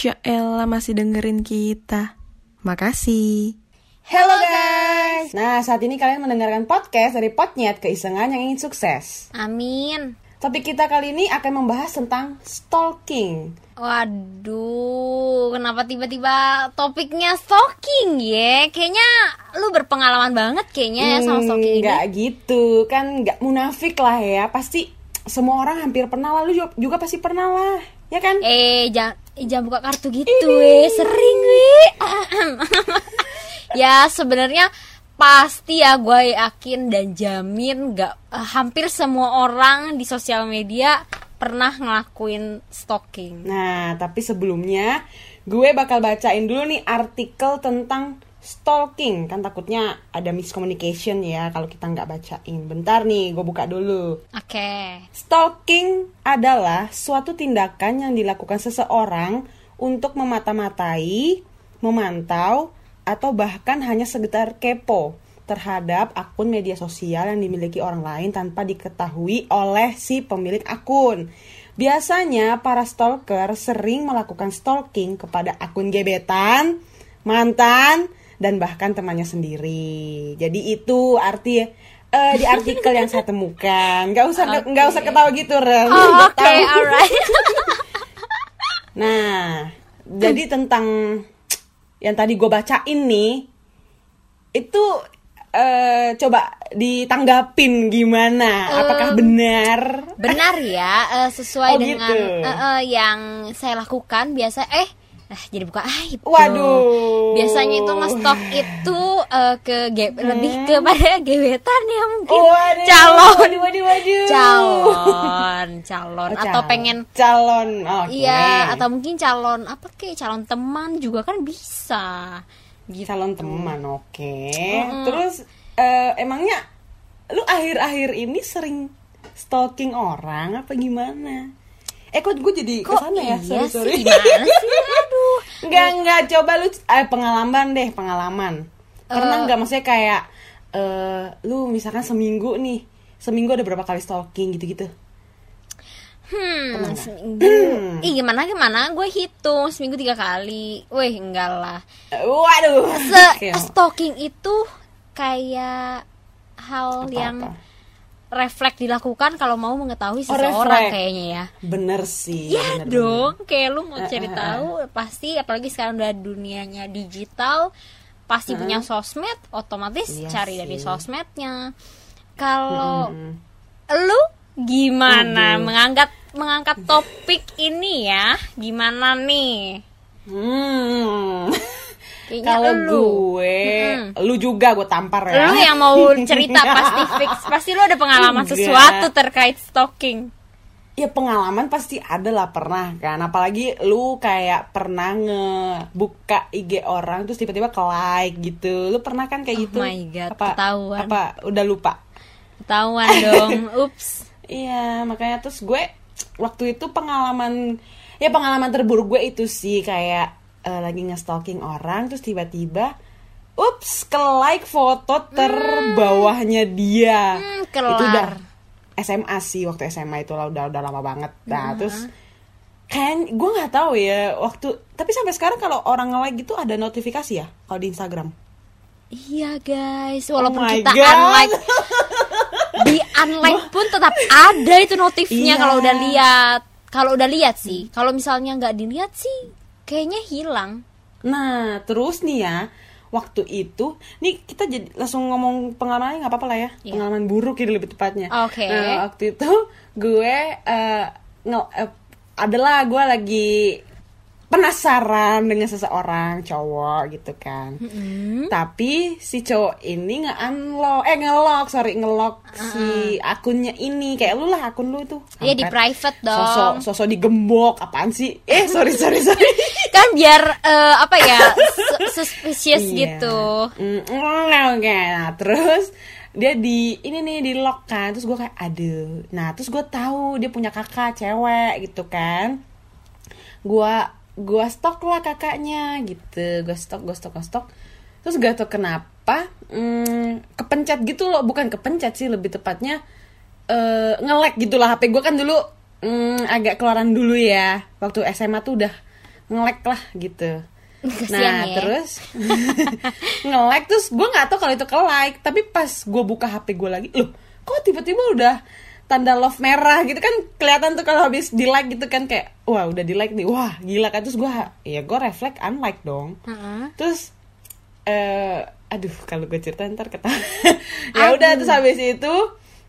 Jaela masih dengerin kita. Makasih. Hello guys. Nah, saat ini kalian mendengarkan podcast dari Potnyet Keisengan yang ingin sukses. Amin. Topik kita kali ini akan membahas tentang stalking. Waduh, kenapa tiba-tiba topiknya stalking ya? Kayaknya lu berpengalaman banget kayaknya ya sama stalking ini. Enggak gitu, kan nggak munafik lah ya. Pasti semua orang hampir pernah lah, lu juga, juga pasti pernah lah. Ya kan? Eh, jangan, eh, jangan buka kartu gitu, weh. Sering, weh. ya, sebenarnya pasti ya gue yakin dan jamin gak eh, hampir semua orang di sosial media pernah ngelakuin stalking. Nah, tapi sebelumnya gue bakal bacain dulu nih artikel tentang stalking. Kan takutnya ada miscommunication ya kalau kita nggak bacain. Bentar nih, gue buka dulu. Oke. Stalking adalah suatu tindakan yang dilakukan seseorang untuk memata-matai, memantau, atau bahkan hanya sekedar kepo terhadap akun media sosial yang dimiliki orang lain tanpa diketahui oleh si pemilik akun. Biasanya para stalker sering melakukan stalking kepada akun gebetan, mantan, dan bahkan temannya sendiri. Jadi itu arti eh, di artikel yang saya temukan. Nggak usah nggak usah ketawa gitu, Ren. Oh, Oke, tahu. alright. Nah, jadi tentang yang tadi gue bacain nih, itu eh, coba ditanggapin gimana? Apakah benar? Benar ya, eh, sesuai Oh, dengan gitu. eh, eh, yang saya lakukan biasa eh eh jadi buka aib. Waduh. Biasanya itu ngestok itu eh, ke ge- lebih kepada gebetan ya mungkin Waduh, calon waduh, waduh, waduh. calon calon Oh, atau pengen calon, oke. iya atau mungkin calon apa kek calon teman juga kan bisa gitu. calon teman, oke. Terus eh, emangnya lu akhir-akhir ini sering stalking orang apa gimana? Eh kok gue jadi ke sana ya? iya Sorry, sorry. sih gimana sih aduh Enggak, enggak. Coba lu eh, pengalaman deh, pengalaman. Pernah enggak maksudnya kayak eh lu misalkan seminggu nih, seminggu ada berapa kali stalking gitu-gitu? Hmm, seminggu. Ih, gimana gimana? Gue hitung seminggu tiga kali. Weh, enggak lah. Eh, Waduh. Se stalking itu kayak hal yang Apa-apa? Refleks dilakukan kalau mau mengetahui Oh, seseorang refleks. kayaknya ya. Bener sih. Ya bener, dong, kayak lu mau Eh, cari eh, tahu pasti apalagi sekarang udah dunianya digital pasti punya sosmed, otomatis Iya cari dari sih. sosmednya. Kalau bener. lu gimana Aduh. mengangkat mengangkat topik ini ya? Gimana nih? Hmm. Kalau gue, lu juga gue tampar ya. Lu yang mau cerita pasti fix, pasti lu ada pengalaman Enggak. sesuatu terkait stalking. Ya pengalaman pasti ada lah pernah kan Apalagi lu kayak pernah ngebuka IG orang Terus tiba-tiba ke like gitu Lu pernah kan kayak Oh gitu my God, apa, ketahuan. Apa udah lupa Ketahuan dong. Ups. Iya makanya terus gue Waktu itu pengalaman Ya pengalaman terburuk gue itu sih Kayak eh, lagi nge-stalking orang Terus tiba-tiba Ups, ke like foto terbawahnya dia Hmm, Itu kelar. udah SMA sih waktu SMA itu lah udah udah lama banget. Nah terus kayak gue nggak tahu ya waktu tapi sampai sekarang kalau orang nge-like gitu ada notifikasi ya kalau di Instagram. Iya guys, walaupun Oh kita God. unlike di unlike pun tetap ada itu notifnya Iya. kalau udah lihat. Kalau udah lihat sih, kalau misalnya nggak dilihat sih, kayaknya hilang. Nah terus nih ya waktu itu nih kita jadi langsung ngomong pengalamannya nggak apa-apa lah ya Iya. pengalaman buruk ini lebih tepatnya. Oke. Nah waktu itu gue eh, nge- eh, adalah gue lagi penasaran dengan seseorang cowok gitu kan. Tapi si cowok ini nge-unlock eh nge-lock, sorry nge-lock si akunnya ini kayak lu lah akun lu itu. Iya, di private dong. Sosok sosok digembok apaan sih? Eh sorry sorry sorry. Kan biar eh, apa ya, su- suspicious Iya. gitu. Mm, mm, Oke, nah terus dia di ini nih di lock kan terus gue kayak aduh nah terus gue tahu dia punya kakak cewek gitu kan gue gue stok lah kakaknya gitu. Gue stok gue stok gue stok. Terus gak tau kenapa mm, kepencet gitu loh. Bukan kepencet sih lebih tepatnya eh ngelek gitu lah. Hp gue kan dulu mm, agak keluaran dulu ya. Waktu SMA tuh udah nge-like lah gitu. Kasian nah ya. terus nge-like terus gue nggak tahu kalau itu ke like tapi pas gue buka hp gue lagi loh kok tiba-tiba udah tanda love merah gitu kan kelihatan tuh kalau habis di like gitu kan kayak wah udah di like nih. Wah gila kan. Terus gue ya gue refleks unlike dong. Heeh. terus eh aduh kalau gue cerita ntar ketawa. Ya udah terus habis itu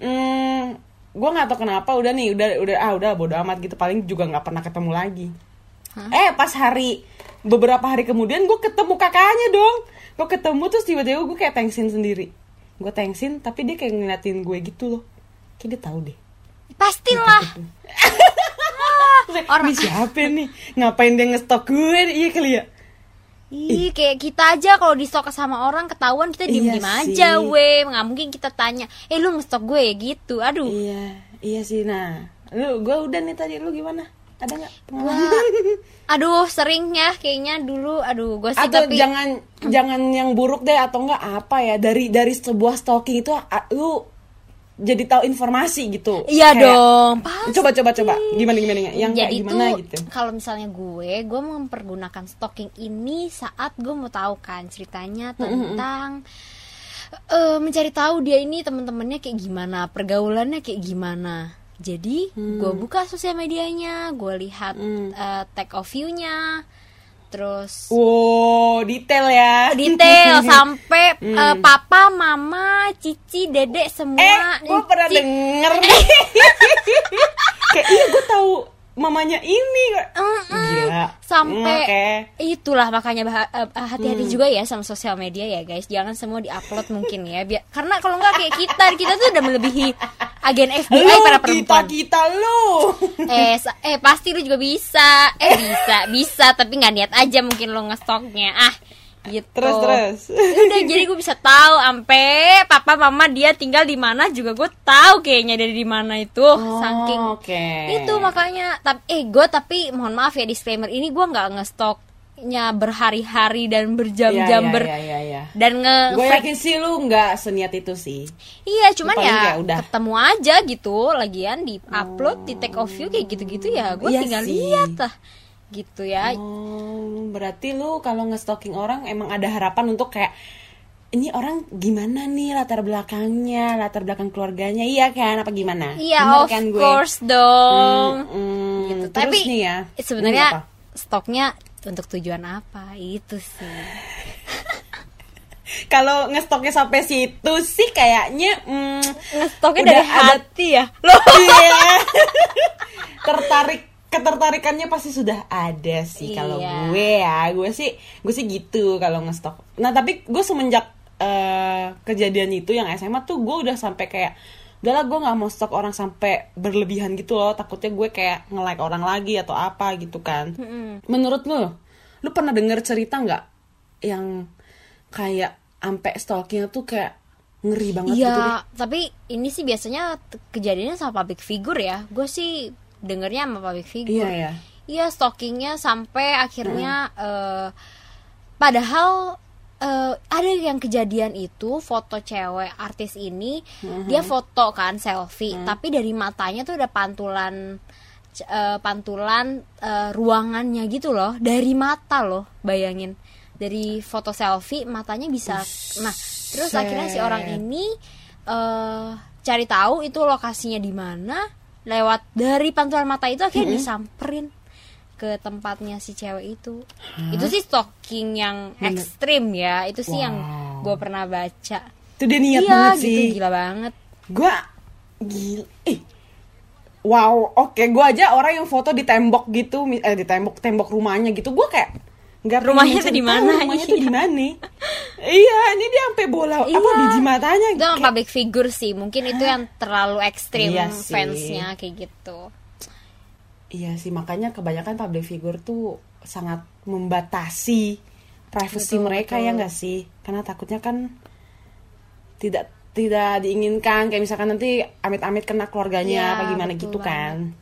hmm, gue nggak tahu kenapa udah nih udah udah ah udah bodo amat gitu. Paling juga nggak pernah ketemu lagi. Eh pas hari beberapa hari kemudian gue ketemu kakaknya dong. Gue ketemu terus tiba-tiba gue kayak thanksin sendiri. Gue thanksin tapi dia kayak ngeliatin gue gitu loh kayak dia tahu deh Pastilah. orang ini siapa nih ngapain dia ngestok gue iya kali ya Ih, kayak kita aja kalau di stok sama orang ketahuan kita diem diem Iya aja, sih. weh. Nggak mungkin kita tanya, eh lu ngestok gue ya gitu. Aduh, Iya, iya sih. Nah, lu gue udah nih tadi lu gimana? Ada nggak pengalaman? aduh sering ya kayaknya dulu, aduh gue sih atau tapi jangan jangan yang buruk deh atau enggak apa ya dari dari sebuah stalking itu lu jadi tahu informasi gitu. Iya Kayak- dong, pasti. Coba coba coba gimana gimana yang kayak Jadi gimana gitu. kalau misalnya gue, gue mempergunakan stalking ini saat gue mau tahu kan ceritanya tentang eh, mencari tahu dia ini teman-temannya kayak gimana, pergaulannya kayak gimana. Jadi gue buka sosial medianya, gue lihat eh, tag of view-nya, terus Wow, detail ya. detail sampai eh, papa, mama, cici, dedek Eh, semua. gue pernah denger kayak iya gue tahu mamanya ini. Gila. sampai Oke. itulah makanya eh, eh, hati-hati juga ya sama sosial media ya guys jangan semua diupload mungkin ya biar karena kalau nggak kayak kita kita tuh udah melebihi agen FBI Lu para kita perempuan kita lu. eh eh pasti lu juga bisa eh bisa bisa tapi nggak niat aja mungkin lu ngestoknya ah gitu Terus terus. udah jadi gue bisa tahu ampe papa mama dia tinggal di mana juga gue tahu kayaknya dari di mana itu saking Oh, Oke. itu makanya tapi eh gue tapi mohon maaf ya disclaimer ini gue nggak ngestoknya berhari-hari dan berjam-jam Iya, ber iya, iya, iya. dan nge Gue yakin sih lu nggak seniat itu sih. iya cuman ya udah. ketemu aja gitu lagian di upload di take off view kayak gitu-gitu ya gue Iya tinggal sih. lihat lah gitu ya Oh, berarti lu kalau nge-stalking orang emang ada harapan untuk kayak ini orang gimana nih latar belakangnya, latar belakang keluarganya, iya kan? Apa gimana? iya Bener of kan gue? course dong Hmm, hmm, gitu. terus Tapi nih ya, sebenarnya stoknya untuk tujuan apa? Itu sih. kalau ngestoknya sampai situ sih kayaknya hmm, Ngestoknya udah dari ada- hati ya. Loh. Iya. Tertarik ketertarikannya pasti sudah ada sih kalau Iya. gue ya. Gue sih gue sih gitu kalau ngestok. Nah, tapi gue semenjak eh, kejadian itu yang SMA tuh gue udah sampai kayak udahlah gue nggak mau stok orang sampai berlebihan gitu loh takutnya gue kayak nge-like orang lagi atau apa gitu kan menurut lu lu pernah denger cerita nggak yang kayak ampe stalkingnya tuh kayak ngeri banget gitu deh Iya, tapi ini sih biasanya kejadiannya sama public figure ya. Gue sih dengernya sama public figure. Iya, ya. Iya, stalkingnya sampai akhirnya eh, padahal eh, ada yang kejadian itu foto cewek artis ini dia foto kan selfie, tapi dari matanya tuh ada pantulan eh, pantulan eh, ruangannya gitu loh, dari mata loh, bayangin. Dari foto selfie matanya bisa nah, terus akhirnya si orang ini eh cari tahu itu lokasinya di mana lewat dari pantulan mata itu akhirnya disamperin ke tempatnya si cewek itu. Itu sih stalking yang ekstrim ya. Itu sih yang Wow. gue pernah baca. Itu dia niat iya banget gitu. sih. Gila banget. Gue gila eh wow oke. Gue aja orang yang foto di tembok gitu eh di tembok tembok rumahnya gitu. Gue kayak nggak Rumahnya tuh di mana? rumahnya tuh Iya. di mana. Iya ini dia sampai bola apa Iya. biji matanya. Itu kayak- public figure sih. Mungkin itu yang terlalu ekstrim Iya sih. fansnya kayak gitu iya sih makanya kebanyakan public figure tuh sangat membatasi privacy Betul, mereka betul. ya nggak sih? Karena takutnya kan tidak tidak diinginkan kayak misalkan nanti amit-amit kena keluarganya Iya, apa gimana gitu kan.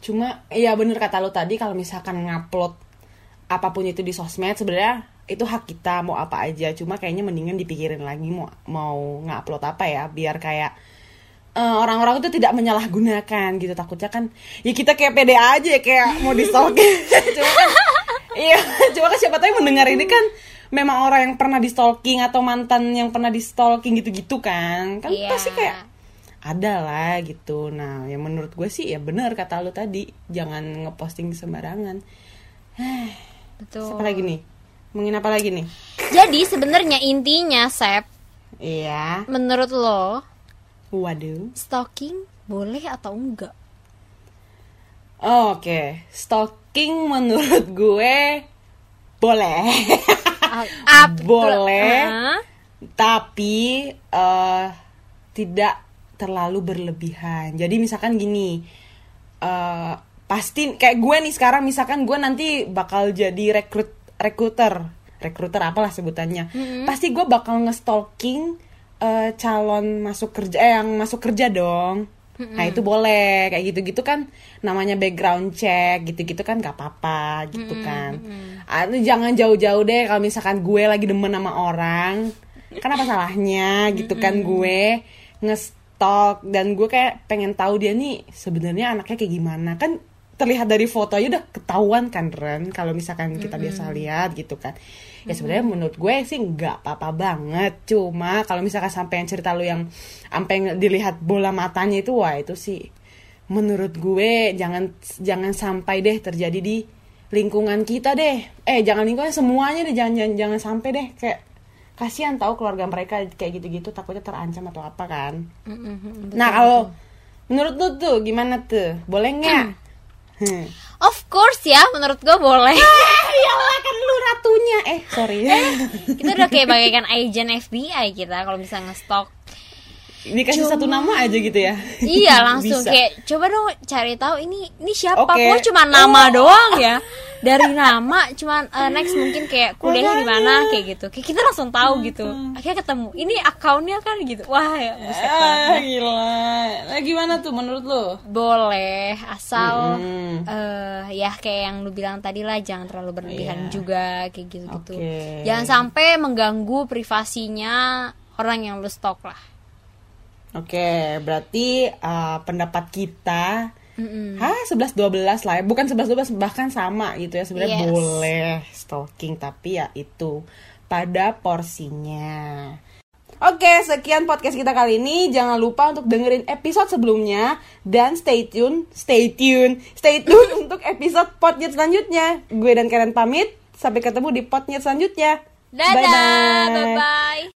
Cuma iya bener kata lo tadi kalau misalkan ngupload apa pun itu di sosmed sebenarnya itu hak kita mau apa aja. Cuma kayaknya mendingan dipikirin lagi mau mau ngupload apa ya biar kayak eh, orang-orang itu tidak menyalahgunakan gitu takutnya kan ya kita kayak pede aja ya kayak mau di stalking cuma kan Iya, coba kan siapa tahu yang mendengar ini kan memang orang yang pernah di stalking atau mantan yang pernah di stalking gitu-gitu kan. Kan Iya. pasti kayak ada lah gitu. Nah, yang menurut gue sih ya benar kata lu tadi, jangan ngeposting sembarangan. Betul. Apa lagi nih? Mungkin apa lagi nih? Jadi sebenarnya intinya Sep, Iya. menurut lo Waduh. stalking boleh atau enggak? Oke, stalking menurut gue boleh. Ah, Up, Boleh. Ah, tapi eh tidak terlalu berlebihan. Jadi misalkan gini, eh pasti kayak gue nih sekarang misalkan gue nanti bakal jadi rekrut rekruter, rekruter apalah sebutannya. Pasti gue bakal nge-stalking eh, calon masuk kerja eh, yang masuk kerja dong. Nah itu boleh kayak gitu-gitu kan. Namanya background check gitu-gitu kan gak apa-apa gitu kan. Ah, itu jangan jauh-jauh deh kalau misalkan gue lagi demen sama orang. Kan apa salahnya gitu kan gue ngestok dan gue kayak pengen tahu dia nih sebenarnya anaknya kayak gimana. Kan terlihat dari foto aja udah ketahuan kan Ren kalau misalkan kita biasa lihat gitu kan. Ya sebenarnya menurut gue sih nggak apa-apa banget. Cuma kalau misalkan sampai yang cerita lu yang sampai dilihat bola matanya itu wah itu sih menurut gue jangan jangan sampai deh terjadi di lingkungan kita deh. Eh jangan lingkungan semuanya deh. Jangan jangan, jangan sampai deh. Kayak kasihan tahu keluarga mereka kayak gitu-gitu takutnya terancam atau apa kan. Mm-mm, nah kalau menurut lu tuh gimana tuh? Boleh nggak Hmm. Of course ya, menurut gue boleh. Iyalah kan lu ratunya eh sorry kita udah kayak bagaikan agent FBI kita kalau bisa ngestok. Dikasih satu nama aja gitu ya Iya langsung Bisa. kayak coba dong cari tahu ini ini siapa? Oke. Kok cuma nama doang ya? Dari nama cuman eh, next mungkin kayak kuliahnya di mana kayak gitu. Kayak kita langsung tahu gitu. Akhirnya ketemu. Ini akunnya kan gitu. Wah ya buset ah, banget. gila nah, gimana tuh menurut lu Boleh asal Mm-mm. eh ya kayak yang lu bilang tadi lah jangan terlalu berlebihan Iya. juga kayak gitu-gitu. Oke. Jangan sampai mengganggu privasinya orang yang lu stok lah. Oke, berarti uh, pendapat kita Mm-mm. Hah, 11 12 lah ya. Bukan 11 12 bahkan sama gitu ya. Sebenarnya Yes. boleh stalking tapi ya itu pada porsinya. Oke, sekian podcast kita kali ini. Jangan lupa untuk dengerin episode sebelumnya dan stay tune, stay tune, stay tune untuk episode potnya selanjutnya. Gue dan Karen pamit. Sampai ketemu di potnya selanjutnya. Dadah, bye bye.